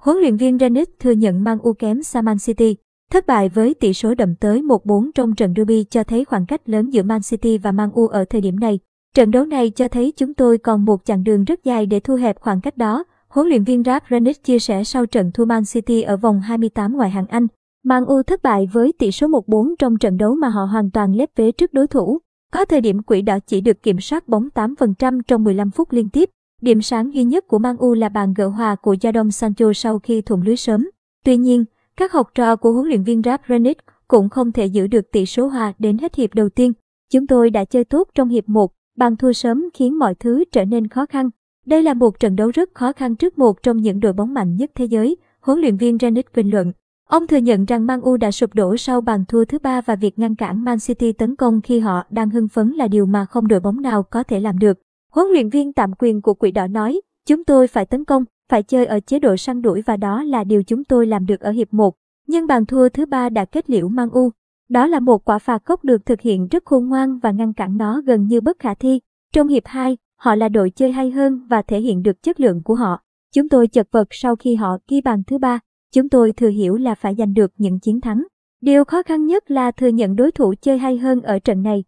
Huấn luyện viên Ranić thừa nhận mang U kém xa Man City. Thất bại với tỷ số đậm tới 1-4 trong trận derby cho thấy khoảng cách lớn giữa Man City và Man U ở thời điểm này. Trận đấu này cho thấy chúng tôi còn một chặng đường rất dài để thu hẹp khoảng cách đó. Huấn luyện viên Ralf Ranić chia sẻ sau trận thua Man City ở vòng 28 ngoại hạng Anh. Man U thất bại với tỷ số 1-4 trong trận đấu mà họ hoàn toàn lép vế trước đối thủ. Có thời điểm quỷ đỏ chỉ được kiểm soát bóng 8% trong 15 phút liên tiếp. Điểm sáng duy nhất của Man U là bàn gỡ hòa của Jadon Sancho sau khi thủng lưới sớm. Tuy nhiên, các học trò của huấn luyện viên Ralf Ranić cũng không thể giữ được tỷ số hòa đến hết hiệp đầu tiên. Chúng tôi đã chơi tốt trong hiệp 1, bàn thua sớm khiến mọi thứ trở nên khó khăn. Đây là một trận đấu rất khó khăn trước một trong những đội bóng mạnh nhất thế giới, huấn luyện viên Ranić bình luận. Ông thừa nhận rằng Man U đã sụp đổ sau bàn thua thứ ba và việc ngăn cản Man City tấn công khi họ đang hưng phấn là điều mà không đội bóng nào có thể làm được. Huấn luyện viên tạm quyền của Quỷ Đỏ nói, chúng tôi phải tấn công, phải chơi ở chế độ săn đuổi và đó là điều chúng tôi làm được ở hiệp 1. Nhưng bàn thua thứ ba đã kết liễu mang U. Đó là một quả phạt góc được thực hiện rất khôn ngoan và ngăn cản nó gần như bất khả thi. Trong hiệp 2, họ là đội chơi hay hơn và thể hiện được chất lượng của họ. Chúng tôi chật vật sau khi họ ghi bàn thứ ba. Chúng tôi thừa hiểu là phải giành được những chiến thắng. Điều khó khăn nhất là thừa nhận đối thủ chơi hay hơn ở trận này.